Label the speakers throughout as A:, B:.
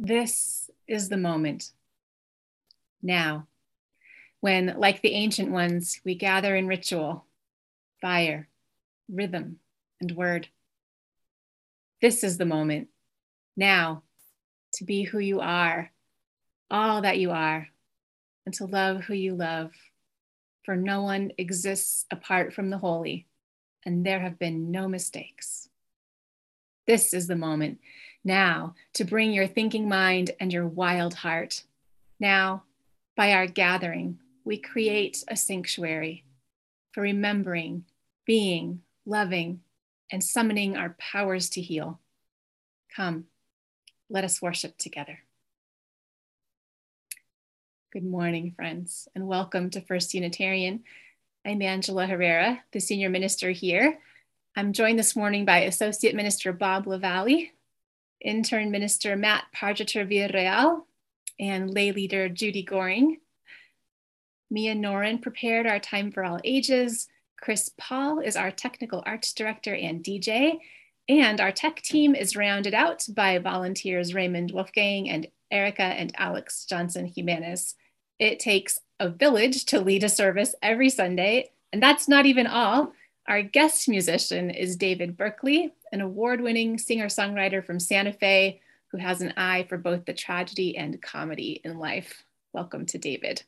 A: This is the moment. Now, when, like the ancient ones, we gather in ritual, fire, rhythm, and word. This is the moment. Now, to be who you are, all that you are, and to love who you love. For no one exists apart from the holy, and there have been no mistakes. This is the moment now to bring your thinking mind and your wild heart. Now, by our gathering, we create a sanctuary for remembering, being, loving, and summoning our powers to heal. Come, let us worship together. Good morning, friends, and welcome to First Unitarian. I'm Angela Herrera, the senior minister here. I'm joined this morning by Associate Minister Bob Lavalley, Intern Minister Matt Pargeter Villarreal, and lay leader Judy Goring. Mia Noren prepared our Time for All Ages. Chris Paul is our Technical Arts Director and DJ. And our tech team is rounded out by volunteers Raymond Wolfgang and Erica and Alex Johnson Jimenez. It takes a village to lead a service every Sunday, and that's not even all. Our guest musician is David Berkeley, an award winning singer songwriter from Santa Fe who has an eye for both the tragedy and comedy in life. Welcome to David.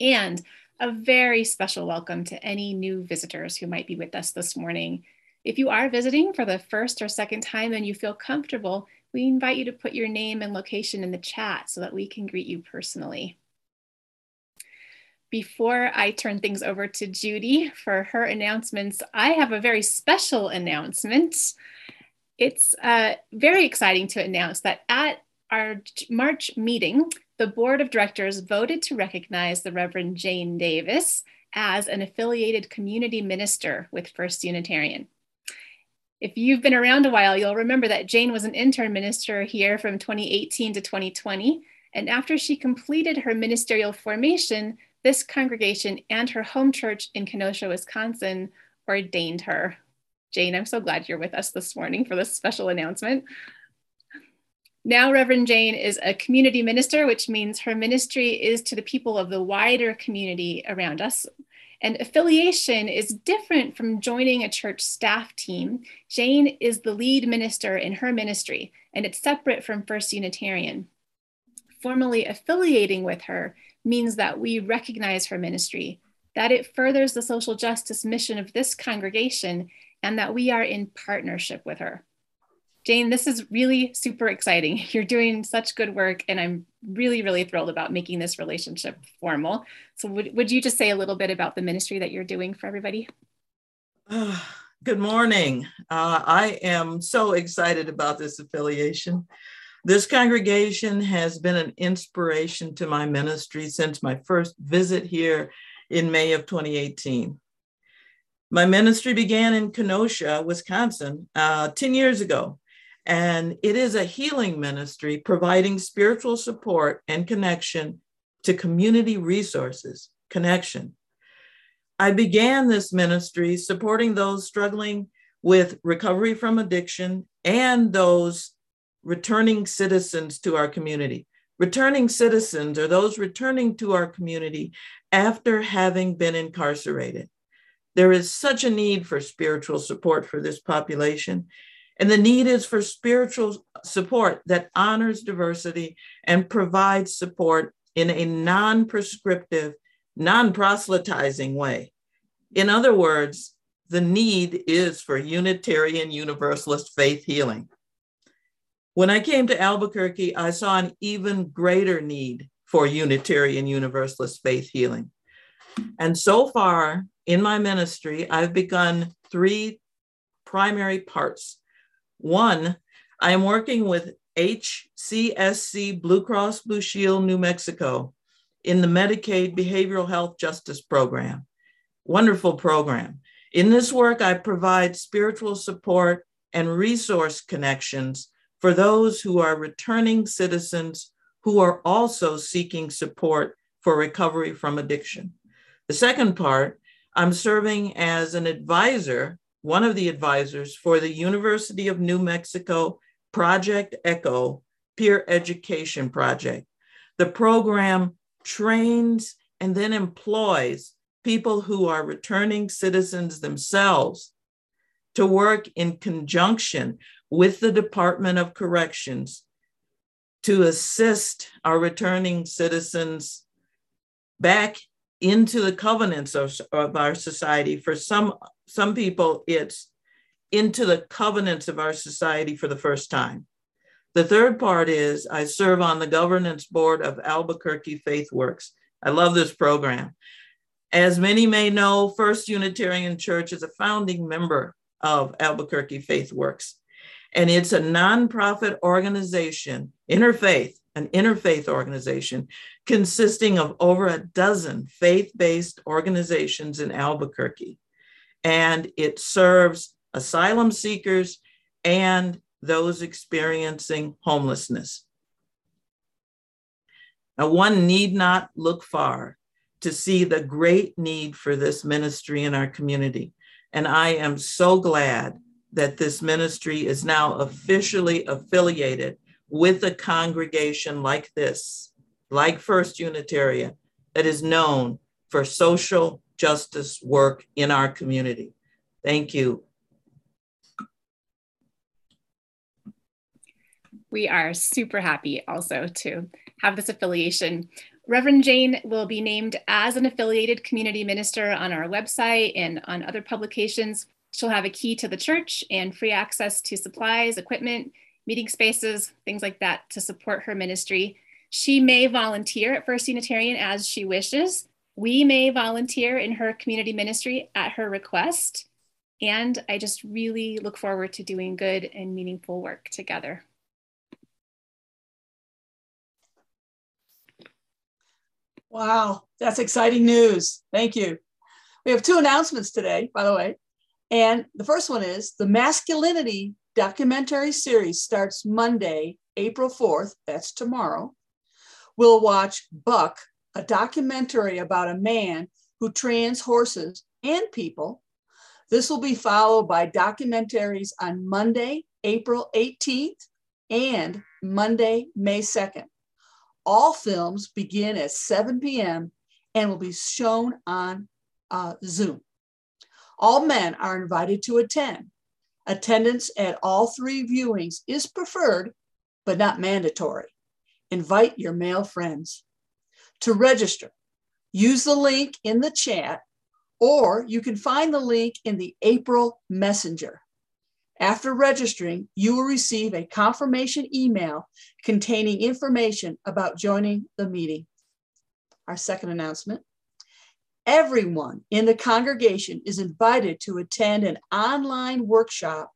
A: And a very special welcome to any new visitors who might be with us this morning. If you are visiting for the first or second time and you feel comfortable, we invite you to put your name and location in the chat so that we can greet you personally. Before I turn things over to Judy for her announcements, I have a very special announcement. It's uh, very exciting to announce that at our March meeting, the board of directors voted to recognize the Reverend Jane Davis as an affiliated community minister with First Unitarian. If you've been around a while, you'll remember that Jane was an intern minister here from 2018 to 2020. And after she completed her ministerial formation, this congregation and her home church in Kenosha, Wisconsin ordained her. Jane, I'm so glad you're with us this morning for this special announcement. Now, Reverend Jane is a community minister, which means her ministry is to the people of the wider community around us. And affiliation is different from joining a church staff team. Jane is the lead minister in her ministry, and it's separate from First Unitarian. Formally affiliating with her means that we recognize her ministry, that it furthers the social justice mission of this congregation, and that we are in partnership with her. Jane, this is really super exciting. You're doing such good work, and I'm really, really thrilled about making this relationship formal. So, would, would you just say a little bit about the ministry that you're doing for everybody?
B: Good morning. Uh, I am so excited about this affiliation. This congregation has been an inspiration to my ministry since my first visit here in May of 2018. My ministry began in Kenosha, Wisconsin, uh, 10 years ago, and it is a healing ministry providing spiritual support and connection to community resources, connection. I began this ministry supporting those struggling with recovery from addiction and those returning citizens to our community. Returning citizens are those returning to our community after having been incarcerated. There is such a need for spiritual support for this population. And the need is for spiritual support that honors diversity and provides support in a non prescriptive, non proselytizing way. In other words, the need is for Unitarian Universalist faith healing. When I came to Albuquerque, I saw an even greater need for Unitarian Universalist faith healing. And so far in my ministry, I've begun three primary parts. One, I am working with HCSC Blue Cross Blue Shield New Mexico in the Medicaid Behavioral Health Justice Program. Wonderful program. In this work, I provide spiritual support and resource connections for those who are returning citizens who are also seeking support for recovery from addiction. The second part, I'm serving as an advisor, one of the advisors for the University of New Mexico Project ECHO Peer Education Project. The program trains and then employs people who are returning citizens themselves to work in conjunction with the Department of Corrections to assist our returning citizens back into the covenants of, of our society. For some, some people, it's into the covenants of our society for the first time. The third part is I serve on the governance board of Albuquerque Faith Works. I love this program. As many may know, First Unitarian Church is a founding member of Albuquerque Faith Works. And it's a nonprofit organization, interfaith, an interfaith organization consisting of over a dozen faith based organizations in Albuquerque. And it serves asylum seekers and those experiencing homelessness. Now, one need not look far to see the great need for this ministry in our community. And I am so glad that this ministry is now officially affiliated with a congregation like this, like First Unitarian, that is known for social justice work in our community. Thank you.
A: We are super happy also to have this affiliation. Reverend Jane will be named as an affiliated community minister on our website and on other publications. She'll have a key to the church and free access to supplies, equipment, meeting spaces, things like that to support her ministry. She may volunteer at First Unitarian as she wishes. We may volunteer in her community ministry at her request. And I just really look forward to doing good and meaningful work together.
C: Wow, that's exciting news. Thank you. We have two announcements today, by the way. And the first one is the masculinity documentary series starts Monday, April 4th. That's tomorrow. We'll watch Buck, a documentary about a man who trains horses and people. This will be followed by documentaries on Monday, April 18th and Monday, May 2nd. All films begin at 7 p.m. and will be shown on uh, Zoom. All men are invited to attend. Attendance at all three viewings is preferred, but not mandatory. Invite your male friends. To register, use the link in the chat, or you can find the link in the April Messenger. After registering, you will receive a confirmation email containing information about joining the meeting. Our second announcement. Everyone in the congregation is invited to attend an online workshop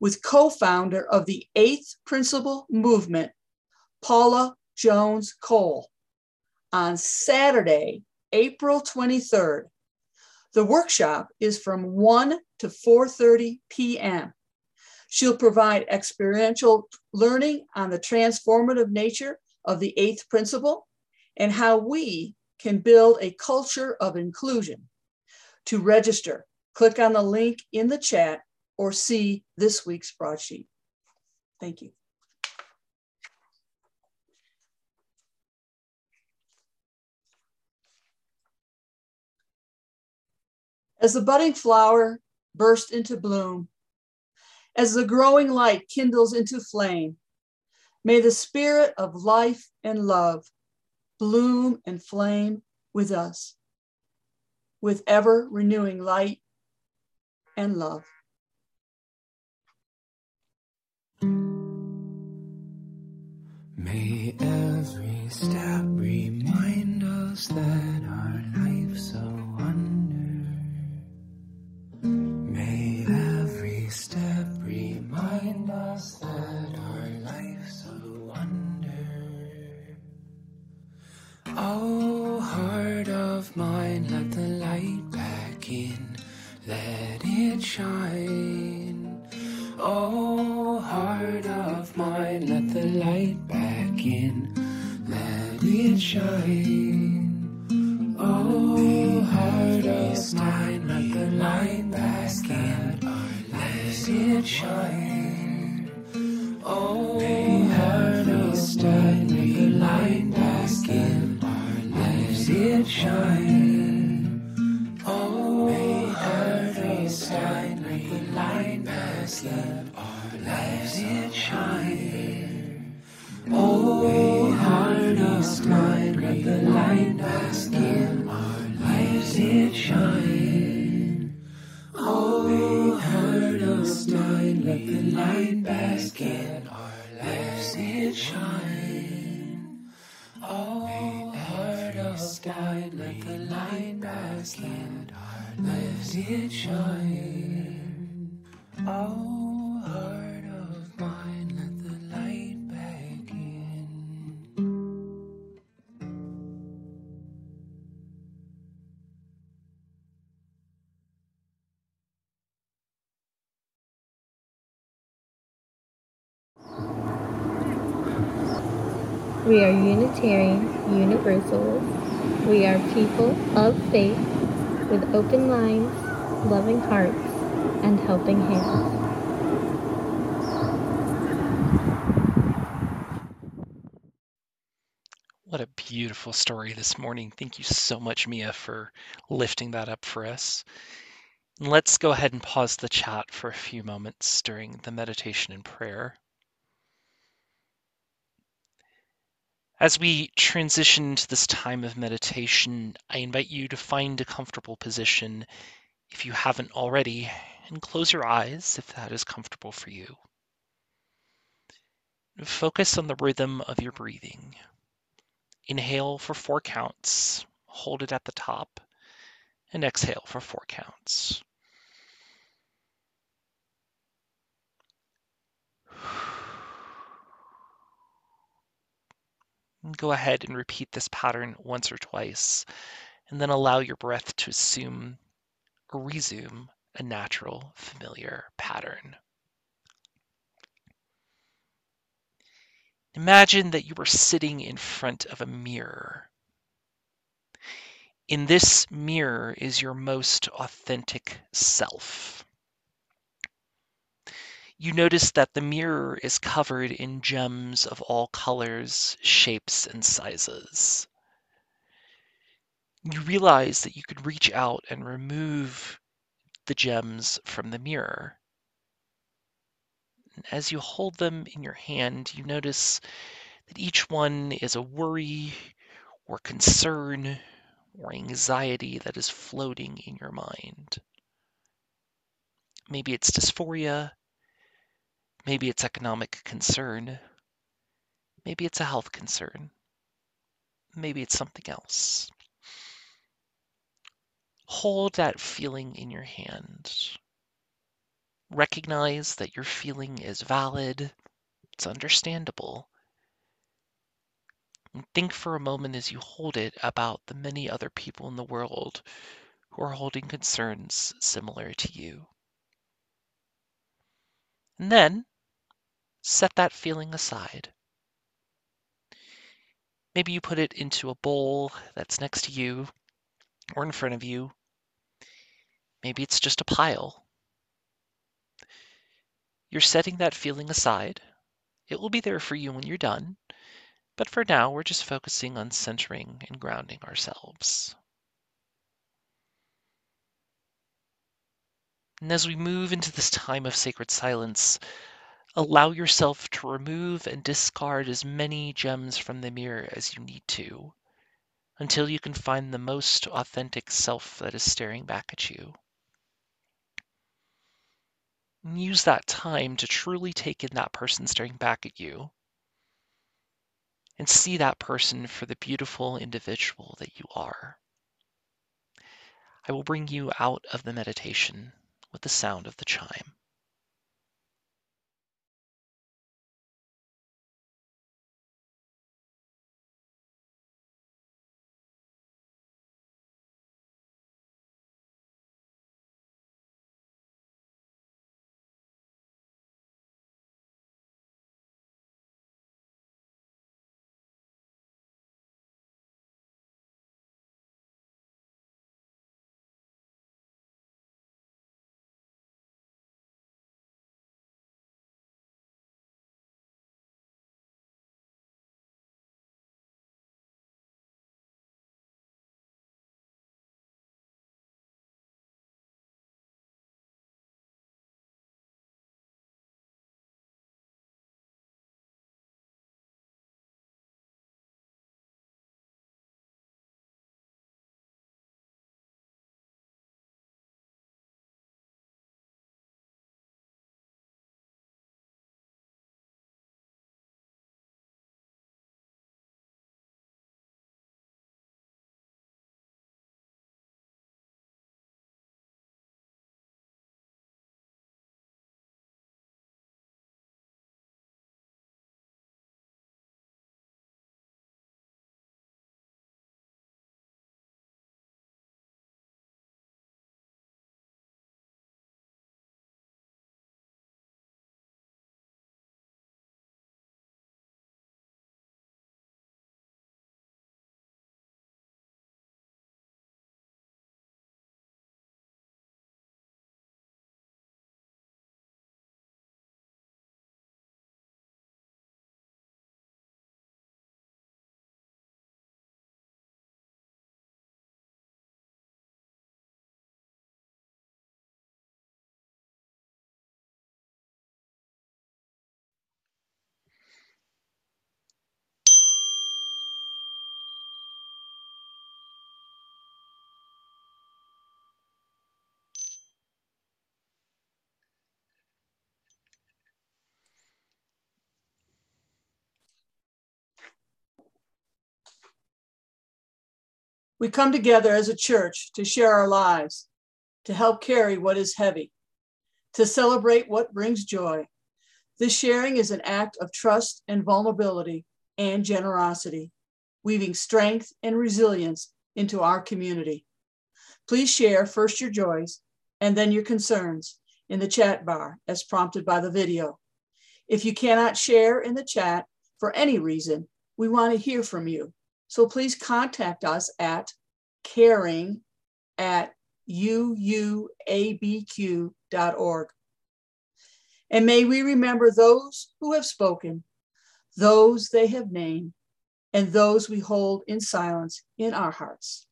C: with co-founder of the Eighth Principle Movement, Paula Jones Cole, on Saturday, April 23rd. The workshop is from 1 to 4:30 p.m. She'll provide experiential learning on the transformative nature of the eighth principle and how we can build a culture of inclusion. To register, click on the link in the chat or see this week's broadsheet. Thank you. As the budding flower burst into bloom, as the growing light kindles into flame. May the spirit of life and love bloom and flame with us, with ever renewing light and love.
D: May every step remind us that our life's a wonder. May every step remind us that Oh, heart of mine, let the light back in, let it shine. Oh, heart of mine, let the light back in, let it shine. Oh, heart of mine, let the light back in, let it shine. It shine. Oh, of mine, let the light bask in our lives it shine. Oh, heart of mine, let the light bask in our lives it shine. Oh, heart of mine, let the light bask in our lives it shine. Oh, heart of mine, let the light bask in our lives it shine. Oh, heart of mine, let the light back in.
E: We are Unitarian Universalists. We are people of faith with open minds, loving hearts, and helping hands.
F: What a beautiful story this morning. Thank you so much, Mia, for lifting that up for us. Let's go ahead and pause the chat for a few moments during the meditation and prayer. As we transition to this time of meditation, I invite you to find a comfortable position if you haven't already, and close your eyes if that is comfortable for you. Focus on the rhythm of your breathing. Inhale for four counts, hold it at the top, and exhale for four counts. Go ahead and repeat this pattern once or twice, and then allow your breath to assume or resume a natural, familiar pattern. Imagine that you are sitting in front of a mirror. In this mirror is your most authentic self. You notice that the mirror is covered in gems of all colors, shapes, and sizes. You realize that you could reach out and remove the gems from the mirror. As you hold them in your hand, you notice that each one is a worry or concern or anxiety that is floating in your mind. Maybe it's dysphoria, maybe it's economic concern, maybe it's a health concern, maybe it's something else. Hold that feeling in your hand. Recognize that your feeling is valid, it's understandable. And think for a moment as you hold it about the many other people in the world who are holding concerns similar to you. And then set that feeling aside. Maybe you put it into a bowl that's next to you or in front of you. Maybe it's just a pile. You're setting that feeling aside. It will be there for you when you're done, but for now, we're just focusing on centering and grounding ourselves. And as we move into this time of sacred silence, allow yourself to remove and discard as many gems from the mirror as you need to until you can find the most authentic self that is staring back at you. And use that time to truly take in that person staring back at you and see that person for the beautiful individual that you are. I will bring you out of the meditation with the sound of the chime.
G: We come together as a church to share our lives, to help carry what is heavy, to celebrate what brings joy. This sharing is an act of trust and vulnerability and generosity, weaving strength and resilience into our community. Please share first your joys and then your concerns in the chat bar as prompted by the video. If you cannot share in the chat for any reason, we want to hear from you. So please contact us at caring at uuabq.org. And may we remember those who have spoken, those they have named, and those we hold in silence in our hearts.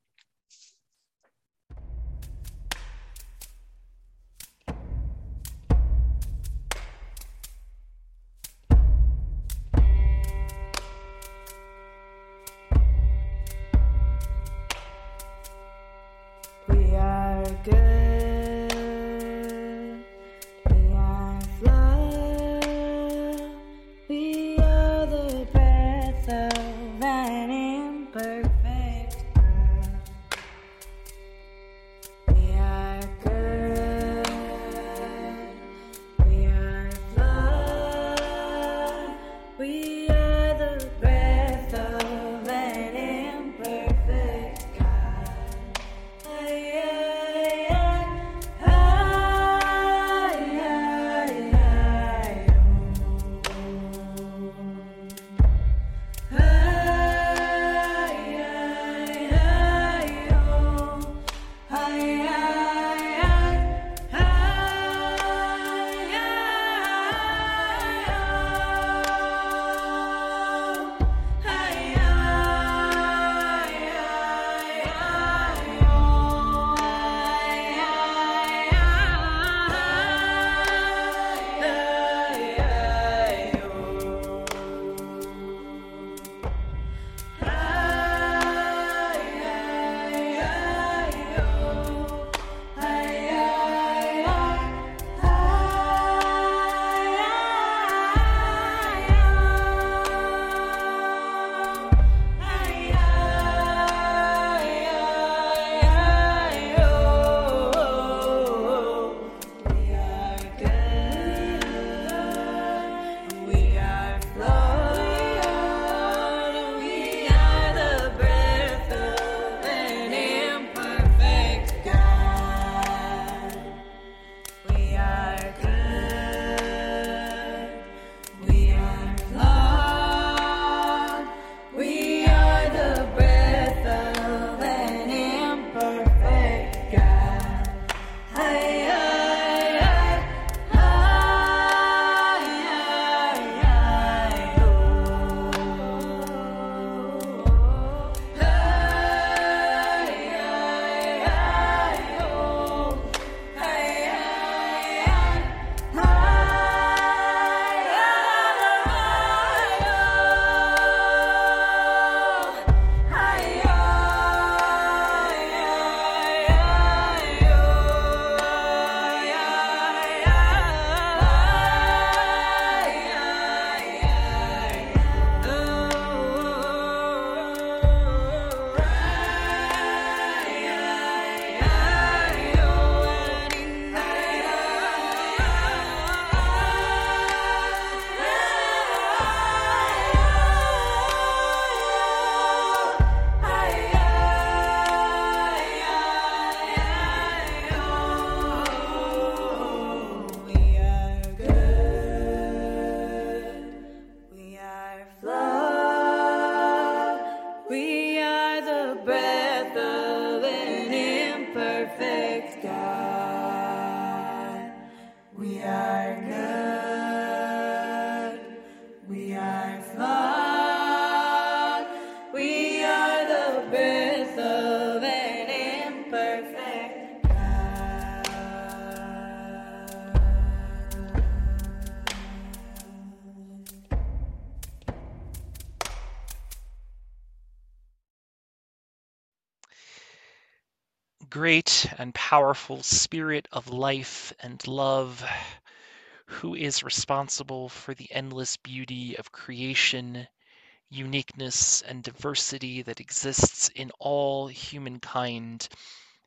F: Great and powerful spirit of life and love, who is responsible for the endless beauty of creation, uniqueness and diversity that exists in all humankind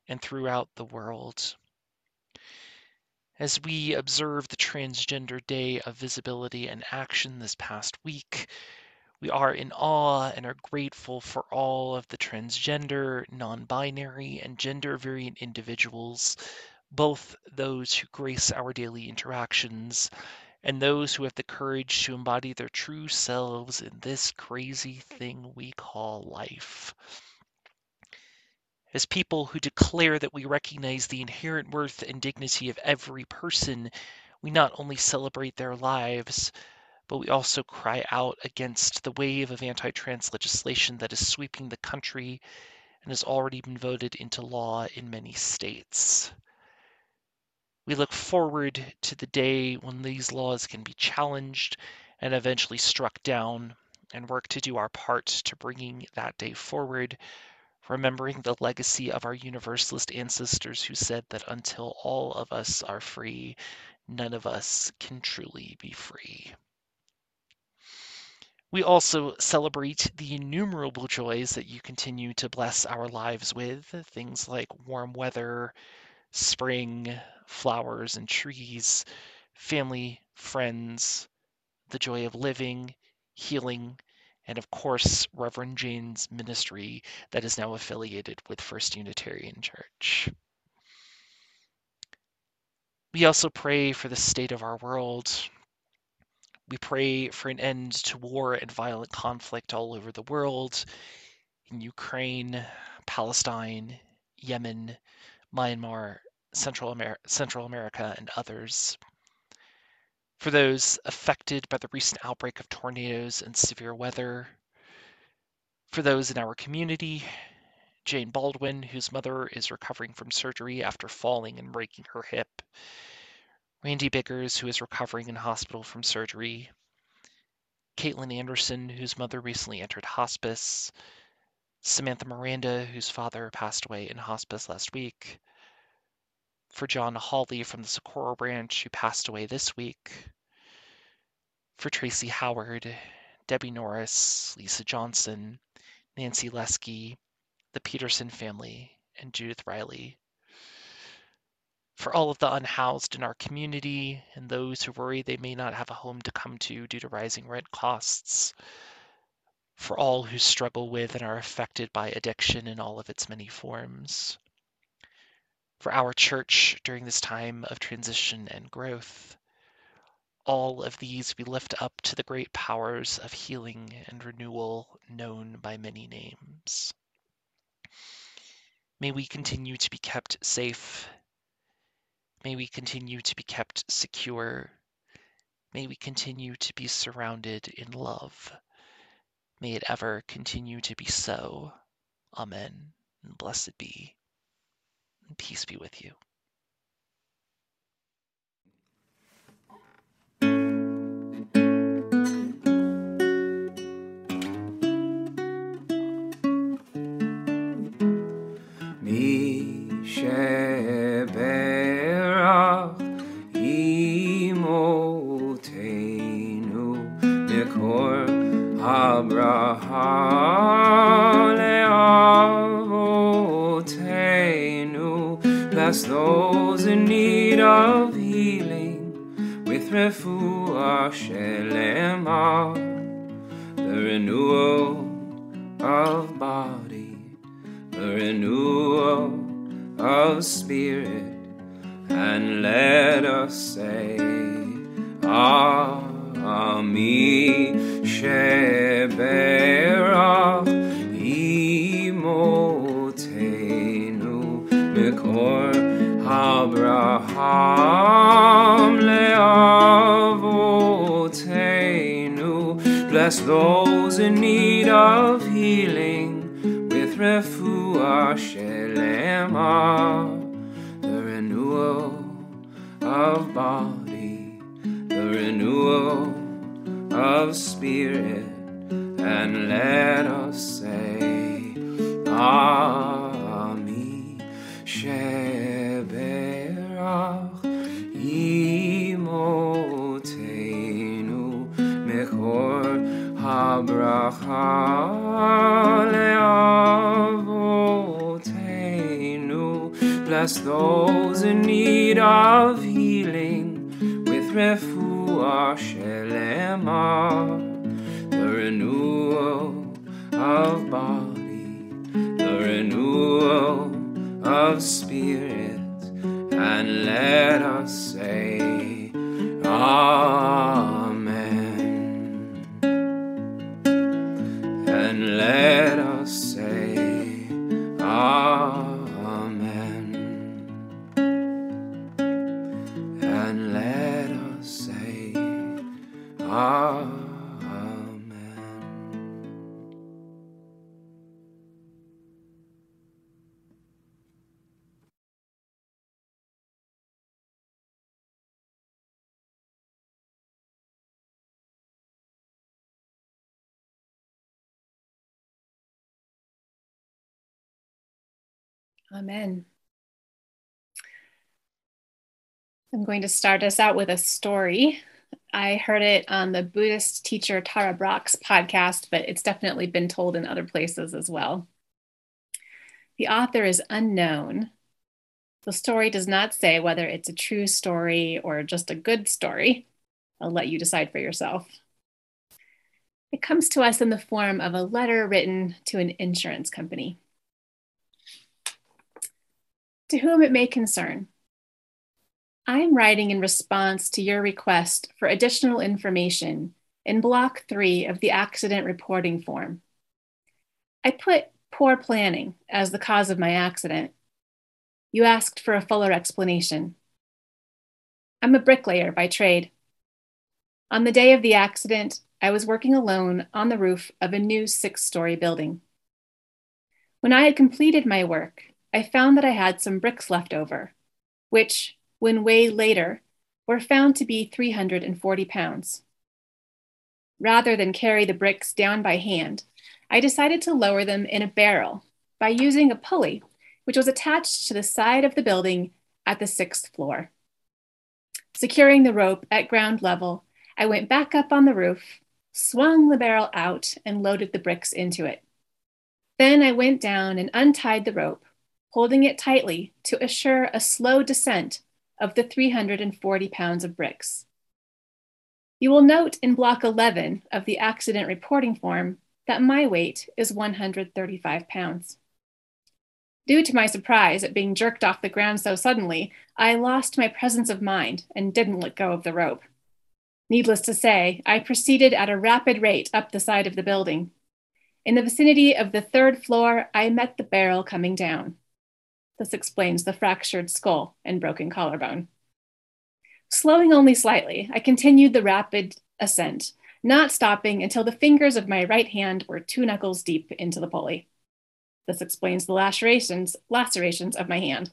F: and throughout the world. As we observe the Transgender Day of Visibility and Action this past week, we are in awe and are grateful for all of the transgender, non binary, and gender variant individuals, both those who grace our daily interactions and those who have the courage to embody their true selves in this crazy thing we call life. As people who declare that we recognize the inherent worth and dignity of every person, we not only celebrate their lives, but we also cry out against the wave of anti trans legislation that is sweeping the country and has already been voted into law in many states. We look forward to the day when these laws can be challenged and eventually struck down, and work to do our part to bringing that day forward, remembering the legacy of our Universalist ancestors who said that until all of us are free, none of us can truly be free. We also celebrate the innumerable joys that you continue to bless our lives with, things like warm weather, spring, flowers and trees, family, friends, the joy of living, healing, and of course, Reverend Jane's ministry that is now affiliated with First Unitarian Church. We also pray for the state of our world. We pray for an end to war and violent conflict all over the world in Ukraine, Palestine, Yemen, Myanmar, Central, Amer- Central America, and others. For those affected by the recent outbreak of tornadoes and severe weather. For those in our community, Jane Baldwin, whose mother is recovering from surgery after falling and breaking her hip. Randy Biggers, who is recovering in hospital from surgery. Caitlin Anderson, whose mother recently entered hospice. Samantha Miranda, whose father passed away in hospice last week for John Hawley from the Socorro branch, who passed away this week, for Tracy Howard, Debbie Norris, Lisa Johnson, Nancy Lesky, the Peterson family, and Judith Riley. For all of the unhoused in our community and those who worry they may not have a home to come to due to rising rent costs. For all who struggle with and are affected by addiction in all of its many forms for our church during this time of transition and growth. All of these we lift up to the great powers of healing and renewal known by many names. May we continue to be kept safe. May we continue to be kept secure. May we continue to be surrounded in love. May it ever continue to be so. Amen. And blessed be. And peace be with you.
D: Misheberach Bless those in need of healing. With refuah shelema, the renewal of body, the renewal of spirit, and let us say, Ami Sheberach imotenu mikor Abraham leavotenu. Bless those in need of healing with refuah shelema, the renewal of body, the renewal of spirit, and let us say, Ami Sheberach imotenu mechor Abraha leavotenu. Bless those in need of healing with refuah shelema, the renewal of body, the renewal of spirit, and let us say, Amen. And let
A: Amen. I'm going to start us out with a story. I heard it on the Buddhist teacher Tara Brach's podcast, but it's definitely been told in other places as well. The author is unknown. The story does not say whether it's a true story or just a good story. I'll let you decide for yourself. It comes to us in the form of a letter written to an insurance company. To whom it may concern, I am writing in response to your request for additional information in Block 3 of the accident reporting form. I put poor planning as the cause of my accident. You asked for a fuller explanation. I'm a bricklayer by trade. On the day of the accident, I was working alone on the roof of a new six story building. When I had completed my work, I found that I had some bricks left over, which, when weighed later, were found to be 340 pounds. Rather than carry the bricks down by hand, I decided to lower them in a barrel by using a pulley, which was attached to the side of the building at the sixth floor. Securing the rope at ground level, I went back up on the roof, swung the barrel out, and loaded the bricks into it. Then I went down and untied the rope, holding it tightly to assure a slow descent of the 340 pounds of bricks. You will note in block 11 of the accident reporting form that my weight is 135 pounds. Due to my surprise at being jerked off the ground so suddenly, I lost my presence of mind and didn't let go of the rope. Needless to say, I proceeded at a rapid rate up the side of the building. In the vicinity of the third floor, I met the barrel coming down. This explains the fractured skull and broken collarbone. Slowing only slightly, I continued the rapid ascent, not stopping until the fingers of my right hand were two knuckles deep into the pulley. This explains the lacerations, lacerations of my hand.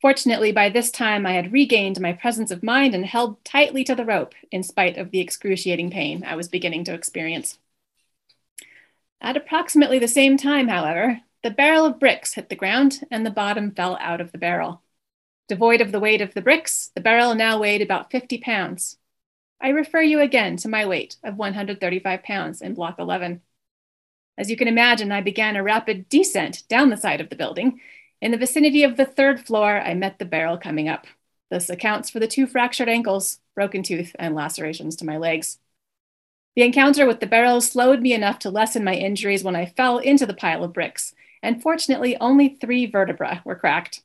A: Fortunately, by this time, I had regained my presence of mind and held tightly to the rope in spite of the excruciating pain I was beginning to experience. At approximately the same time, however, the barrel of bricks hit the ground and the bottom fell out of the barrel. Devoid of the weight of the bricks, the barrel now weighed about 50 pounds. I refer you again to my weight of 135 pounds in block 11. As you can imagine, I began a rapid descent down the side of the building. In the vicinity of the third floor, I met the barrel coming up. This accounts for the two fractured ankles, broken tooth, and lacerations to my legs. The encounter with the barrel slowed me enough to lessen my injuries when I fell into the pile of bricks, and fortunately, only three vertebrae were cracked.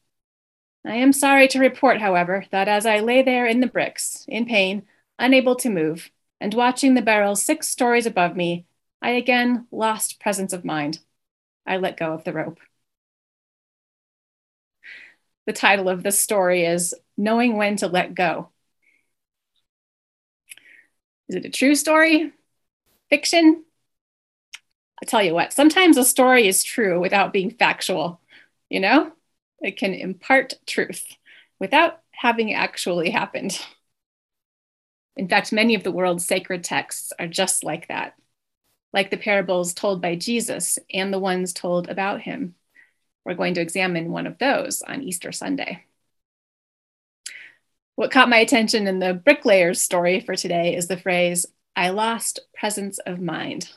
A: I am sorry to report, however, that as I lay there in the bricks, in pain, unable to move, and watching the barrel six stories above me, I again lost presence of mind. I let go of the rope. The title of this story is Knowing When to Let Go. Is it a true story? Fiction? I tell you what, sometimes a story is true without being factual, you know? It can impart truth without having actually happened. In fact, many of the world's sacred texts are just like that, like the parables told by Jesus and the ones told about him. We're going to examine one of those on Easter Sunday. What caught my attention in the bricklayer's story for today is the phrase, I lost presence of mind.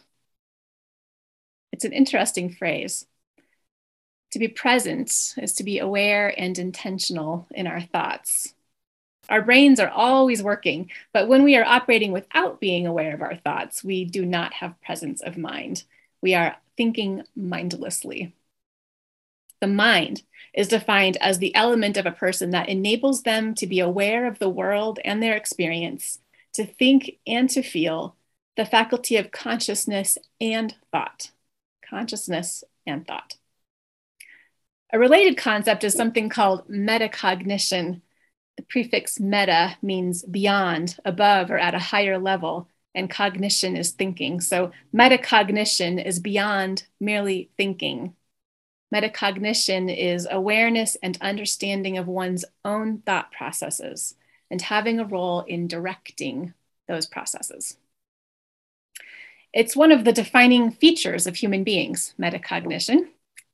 A: It's an interesting phrase. To be present is to be aware and intentional in our thoughts. Our brains are always working, but when we are operating without being aware of our thoughts, we do not have presence of mind. We are thinking mindlessly. The mind is defined as the element of a person that enables them to be aware of the world and their experience, to think and to feel, the faculty of consciousness and thought. Consciousness and thought. A related concept is something called metacognition, the prefix meta means beyond, above, or at a higher level, and cognition is thinking. So metacognition is beyond merely thinking. Metacognition is awareness and understanding of one's own thought processes and having a role in directing those processes. It's one of the defining features of human beings, metacognition.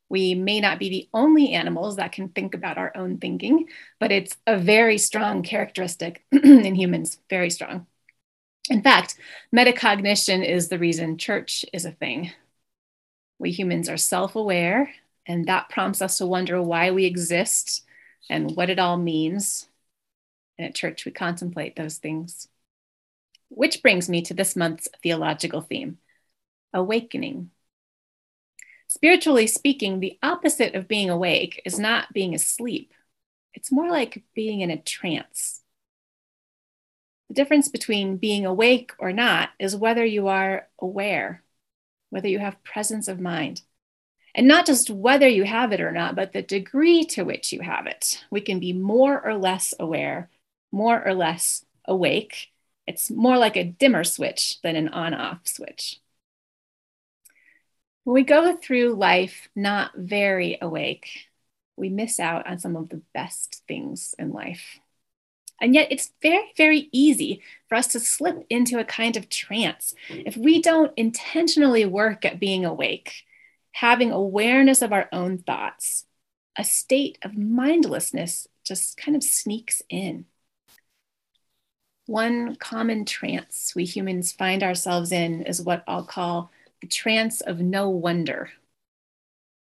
A: We may not be the only animals that can think about our own thinking, but it's a very strong characteristic in humans, very strong. In fact, metacognition is the reason church is a thing. We humans are self aware, and that prompts us to wonder why we exist and what it all means. And at church, we contemplate those things. Which brings me to this month's theological theme awakening. Spiritually speaking, the opposite of being awake is not being asleep, it's more like being in a trance. The difference between being awake or not is whether you are aware, whether you have presence of mind. And not just whether you have it or not, but the degree to which you have it. We can be more or less aware, more or less awake. It's more like a dimmer switch than an on off switch. When we go through life not very awake, we miss out on some of the best things in life. And yet, it's very, very easy for us to slip into a kind of trance if we don't intentionally work at being awake, having awareness of our own thoughts. A state of mindlessness just kind of sneaks in. One common trance we humans find ourselves in is what I'll call the trance of no wonder.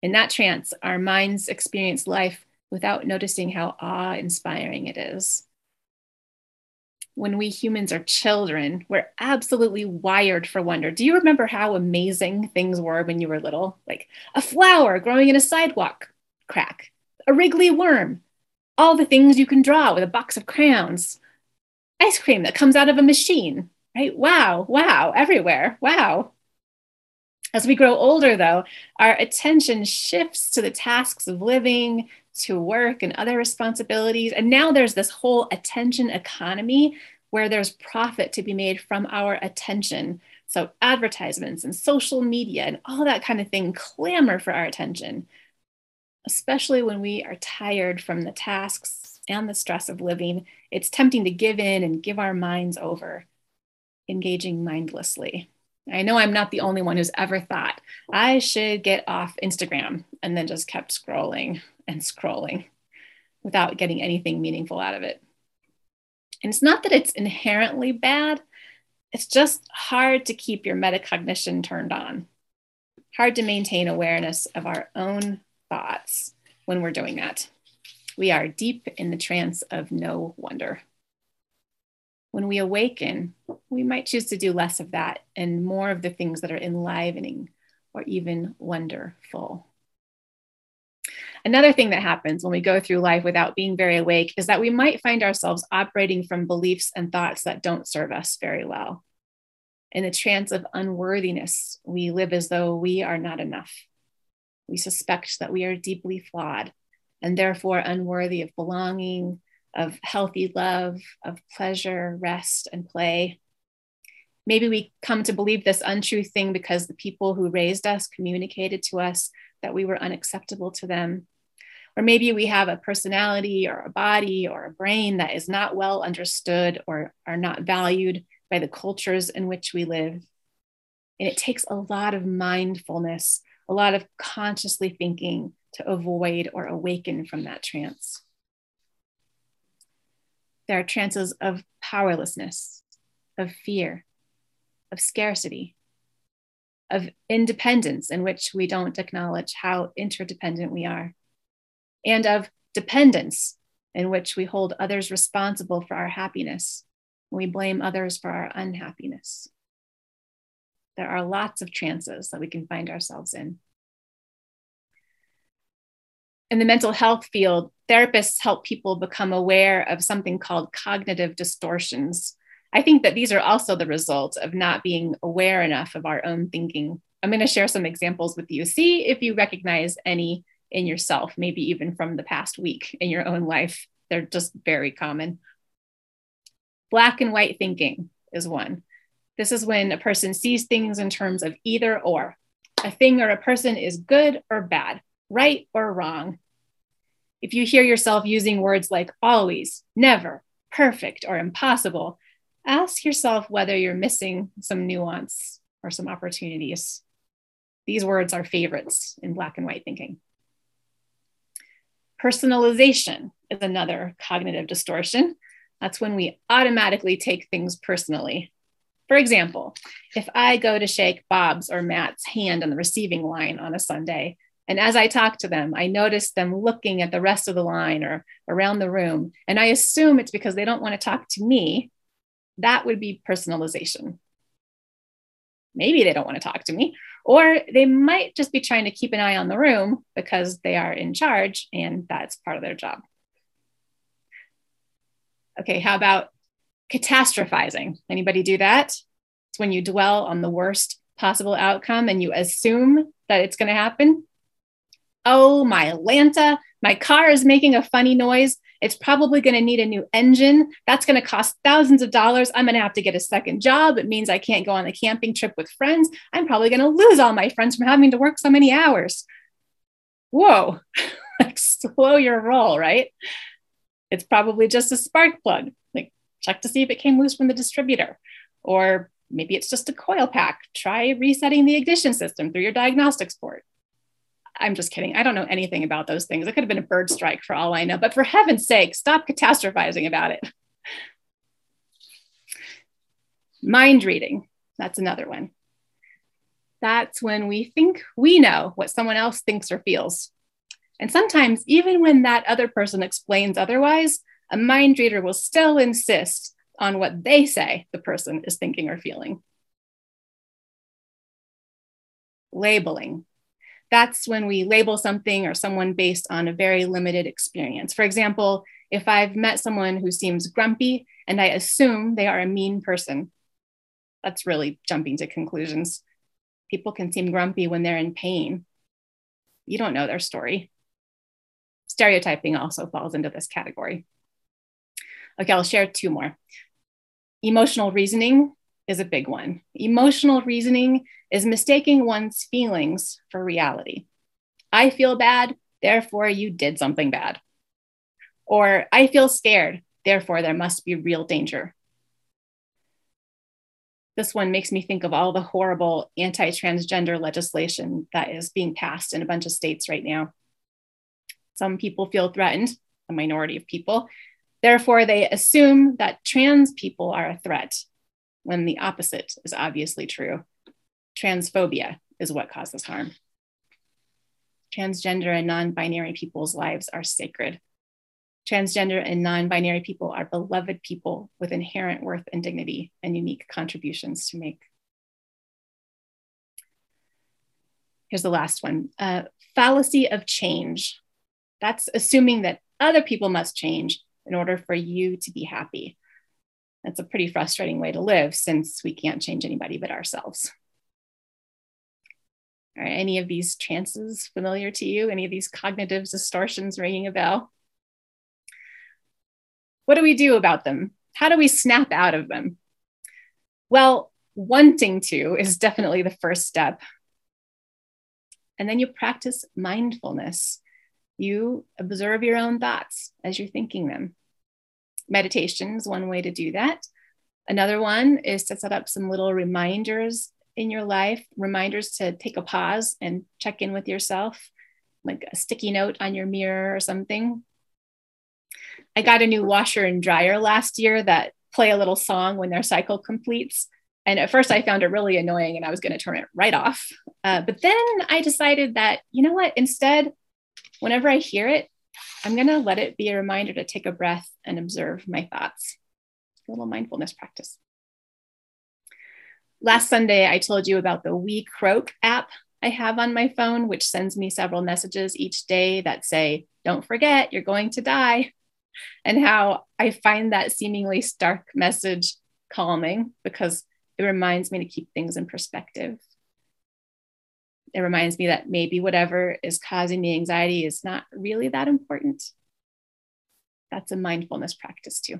A: In that trance, our minds experience life without noticing how awe inspiring it is. When we humans are children, we're absolutely wired for wonder. Do you remember how amazing things were when you were little? Like a flower growing in a sidewalk crack, a wriggly worm, all the things you can draw with a box of crayons, ice cream that comes out of a machine, right? Wow, wow, everywhere. Wow. As we grow older, though, our attention shifts to the tasks of living, to work, and other responsibilities. And now there's this whole attention economy where there's profit to be made from our attention. So, advertisements and social media and all that kind of thing clamor for our attention, especially when we are tired from the tasks and the stress of living. It's tempting to give in and give our minds over, engaging mindlessly. I know I'm not the only one who's ever thought I should get off Instagram and then just kept scrolling and scrolling without getting anything meaningful out of it. And it's not that it's inherently bad, it's just hard to keep your metacognition turned on, hard to maintain awareness of our own thoughts when we're doing that. We are deep in the trance of no wonder when we awaken, we might choose to do less of that and more of the things that are enlivening or even wonderful. Another thing that happens when we go through life without being very awake is that we might find ourselves operating from beliefs and thoughts that don't serve us very well. In the trance of unworthiness, we live as though we are not enough. We suspect that we are deeply flawed and therefore unworthy of belonging, of healthy love, of pleasure, rest, and play. Maybe we come to believe this untrue thing because the people who raised us communicated to us that we were unacceptable to them. Or maybe we have a personality or a body or a brain that is not well understood or are not valued by the cultures in which we live. And it takes a lot of mindfulness, a lot of consciously thinking to avoid or awaken from that trance. There are trances of powerlessness, of fear, of scarcity, of independence, in which we don't acknowledge how interdependent we are, and of dependence, in which we hold others responsible for our happiness. We blame others for our unhappiness. There are lots of trances that we can find ourselves in. In the mental health field, therapists help people become aware of something called cognitive distortions. I think that these are also the result of not being aware enough of our own thinking. I'm going to share some examples with you. See if you recognize any in yourself, maybe even from the past week in your own life. They're just very common. Black and white thinking is one. This is when a person sees things in terms of either or. A thing or a person is good or bad, right or wrong. If you hear yourself using words like always, never, perfect, or impossible, ask yourself whether you're missing some nuance or some opportunities. These words are favorites in black and white thinking. Personalization is another cognitive distortion. That's when we automatically take things personally. For example, if I go to shake Bob's or Matt's hand on the receiving line on a Sunday, and as I talk to them, I notice them looking at the rest of the line or around the room, and I assume it's because they don't want to talk to me, that would be personalization. Maybe they don't want to talk to me, or they might just be trying to keep an eye on the room because they are in charge and that's part of their job. Okay, how about catastrophizing? Anybody do that? It's when you dwell on the worst possible outcome and you assume that it's going to happen. Oh, my Lanta, my car is making a funny noise. It's probably going to need a new engine. That's going to cost thousands of dollars. I'm going to have to get a second job. It means I can't go on a camping trip with friends. I'm probably going to lose all my friends from having to work so many hours. Whoa, like slow your roll, right? It's probably just a spark plug. Like check to see if it came loose from the distributor. Or maybe it's just a coil pack. Try resetting the ignition system through your diagnostics port. I'm just kidding. I don't know anything about those things. It could have been a bird strike for all I know, but for heaven's sake, stop catastrophizing about it. Mind reading, that's another one. That's when we think we know what someone else thinks or feels. And sometimes, even when that other person explains otherwise, a mind reader will still insist on what they say the person is thinking or feeling. Labeling that's when we label something or someone based on a very limited experience. For example, if I've met someone who seems grumpy and I assume they are a mean person, that's really jumping to conclusions. People can seem grumpy when they're in pain. You don't know their story. Stereotyping also falls into this category. Okay, I'll share two more. Emotional reasoning is a big one. Emotional reasoning is mistaking one's feelings for reality. I feel bad, therefore you did something bad. Or I feel scared, therefore there must be real danger. This one makes me think of all the horrible anti transgender legislation that is being passed in a bunch of states right now. Some people feel threatened, a minority of people. Therefore, they assume that trans people are a threat when the opposite is obviously true. Transphobia is what causes harm. Transgender and non binary people's lives are sacred. Transgender and non binary people are beloved people with inherent worth and dignity and unique contributions to make. Here's the last one uh, fallacy of change. That's assuming that other people must change in order for you to be happy. That's a pretty frustrating way to live since we can't change anybody but ourselves. Are any of these chances familiar to you? Any of these cognitive distortions ringing a bell? What do we do about them? How do we snap out of them? Well, wanting to is definitely the first step. And then you practice mindfulness. You observe your own thoughts as you're thinking them meditation is one way to do that. Another one is to set up some little reminders in your life, reminders to take a pause and check in with yourself, like a sticky note on your mirror or something. I got a new washer and dryer last year that play a little song when their cycle completes. And at first, I found it really annoying and I was going to turn it right off. Uh, but then I decided that, you know what, instead, whenever I hear it, I'm going to let it be a reminder to take a breath and observe my thoughts. A little mindfulness practice. Last Sunday, I told you about the WeCroak app I have on my phone, which sends me several messages each day that say, Don't forget, you're going to die. And how I find that seemingly stark message calming because it reminds me to keep things in perspective. It reminds me that maybe whatever is causing the anxiety is not really that important. That's a mindfulness practice too.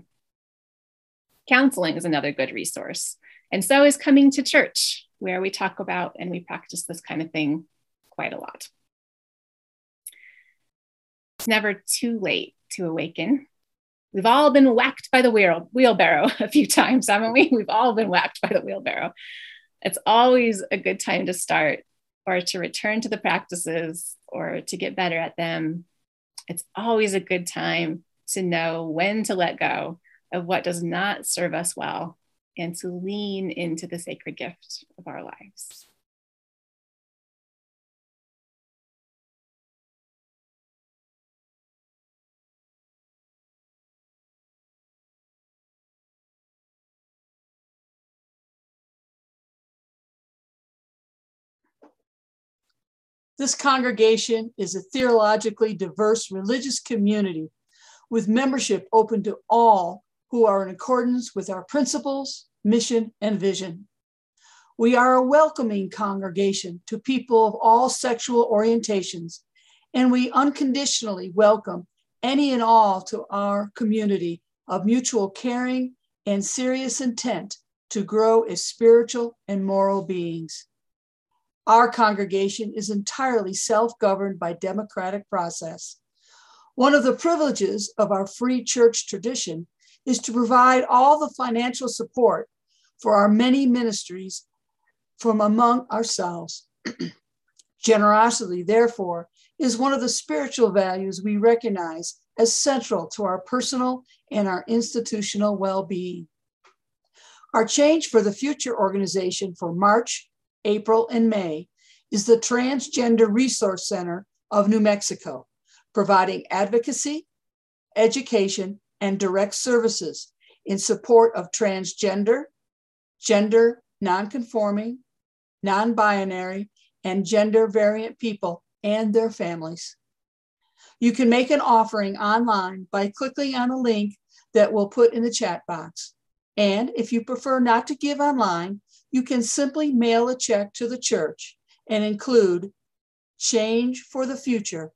A: Counseling is another good resource. And so is coming to church, where we talk about and we practice this kind of thing quite a lot. It's never too late to awaken. We've all been whacked by the wheel, wheelbarrow a few times, haven't we? We've all been whacked by the wheelbarrow. It's always a good time to start or to return to the practices or to get better at them. It's always a good time to know when to let go of what does not serve us well and to lean into the sacred gift of our lives.
C: This congregation is a theologically diverse religious community with membership open to all who are in accordance with our principles, mission, and vision. We are a welcoming congregation to people of all sexual orientations, and we unconditionally welcome any and all to our community of mutual caring and serious intent to grow as spiritual and moral beings. Our congregation is entirely self governed by democratic process. One of the privileges of our free church tradition is to provide all the financial support for our many ministries from among ourselves. Generosity, therefore, is one of the spiritual values we recognize as central to our personal and our institutional well being. Our Change for the Future organization for March, April, and May is the Transgender Resource Center of New Mexico, providing advocacy, education, and direct services in support of transgender, gender nonconforming, non binary, and gender variant people and their families. You can make an offering online by clicking on a link that we'll put in the chat box. And if you prefer not to give online, you can simply mail a check to the church and include Change for the Future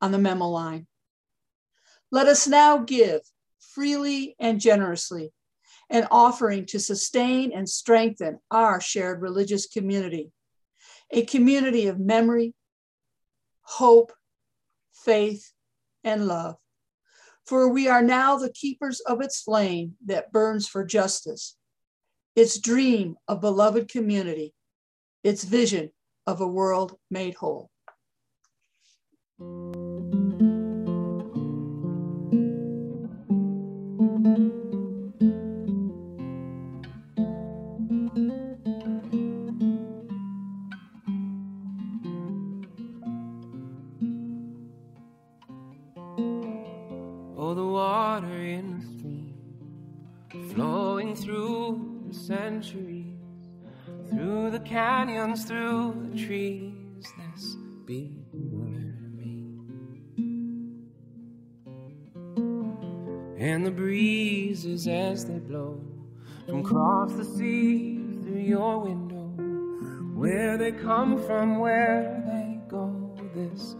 C: on the memo line. Let us now give freely and generously, an offering to sustain and strengthen our shared religious community, a community of memory, hope, faith, and love. For we are now the keepers of its flame that burns for justice, its dream of beloved community, its vision of a world made whole.
D: Canyons, through the trees. This be word me. And the breezes as they blow from across the sea through your window, where they come from, where they go. This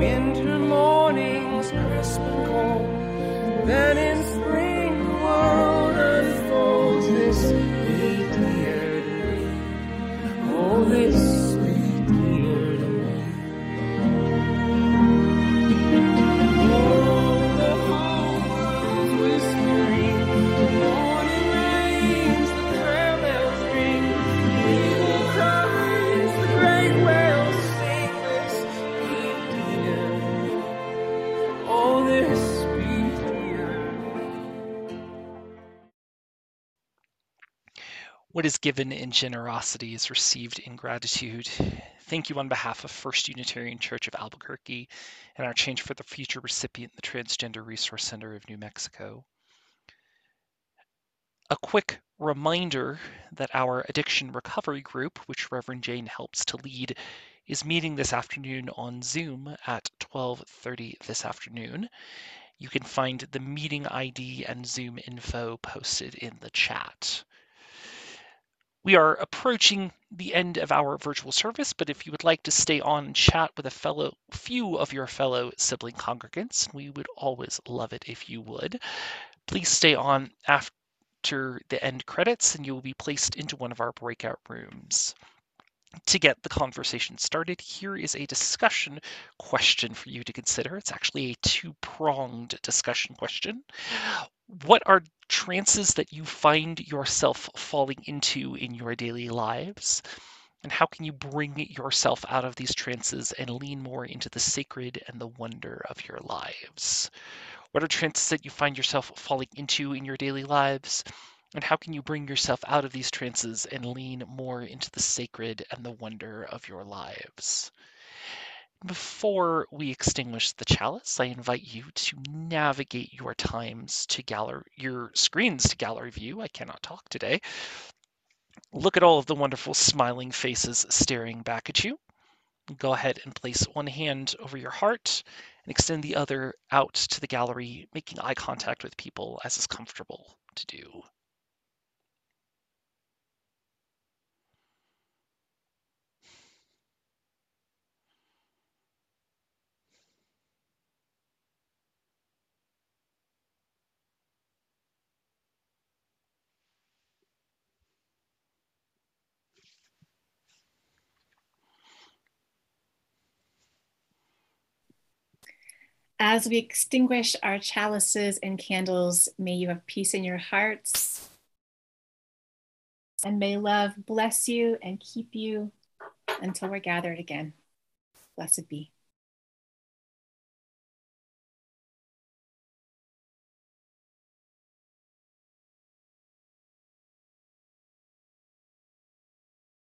D: winter mornings crisp and cold. Then in
F: is given in generosity is received in gratitude. Thank you on behalf of First Unitarian Church of Albuquerque and our Change for the Future recipient, the Transgender Resource Center of New Mexico. A quick reminder that our addiction recovery group, which Reverend Jane helps to lead, is meeting this afternoon on Zoom at 12:30 this afternoon. You can find the meeting ID and Zoom info posted in the chat. We are approaching the end of our virtual service, but if you would like to stay on and chat with a fellow few of your fellow sibling congregants, we would always love it if you would. Please stay on after the end credits and you will be placed into one of our breakout rooms. To get the conversation started, here is a discussion question for you to consider. It's actually a two pronged discussion question. What are trances that you find yourself falling into in your daily lives? And how can you bring yourself out of these trances and lean more into the sacred and the wonder of your lives? What are trances that you find yourself falling into in your daily lives? And how can you bring yourself out of these trances and lean more into the sacred and the wonder of your lives? Before we extinguish the chalice, I invite you to navigate your times to gallery, your screens to gallery view. I cannot talk today. Look at all of the wonderful smiling faces staring back at you. Go ahead and place one hand over your heart and extend the other out to the gallery, making eye contact with people as is comfortable to do.
A: As we extinguish our chalices and candles, may you have peace in your hearts. And may love bless you and keep you until we're gathered again. Blessed be.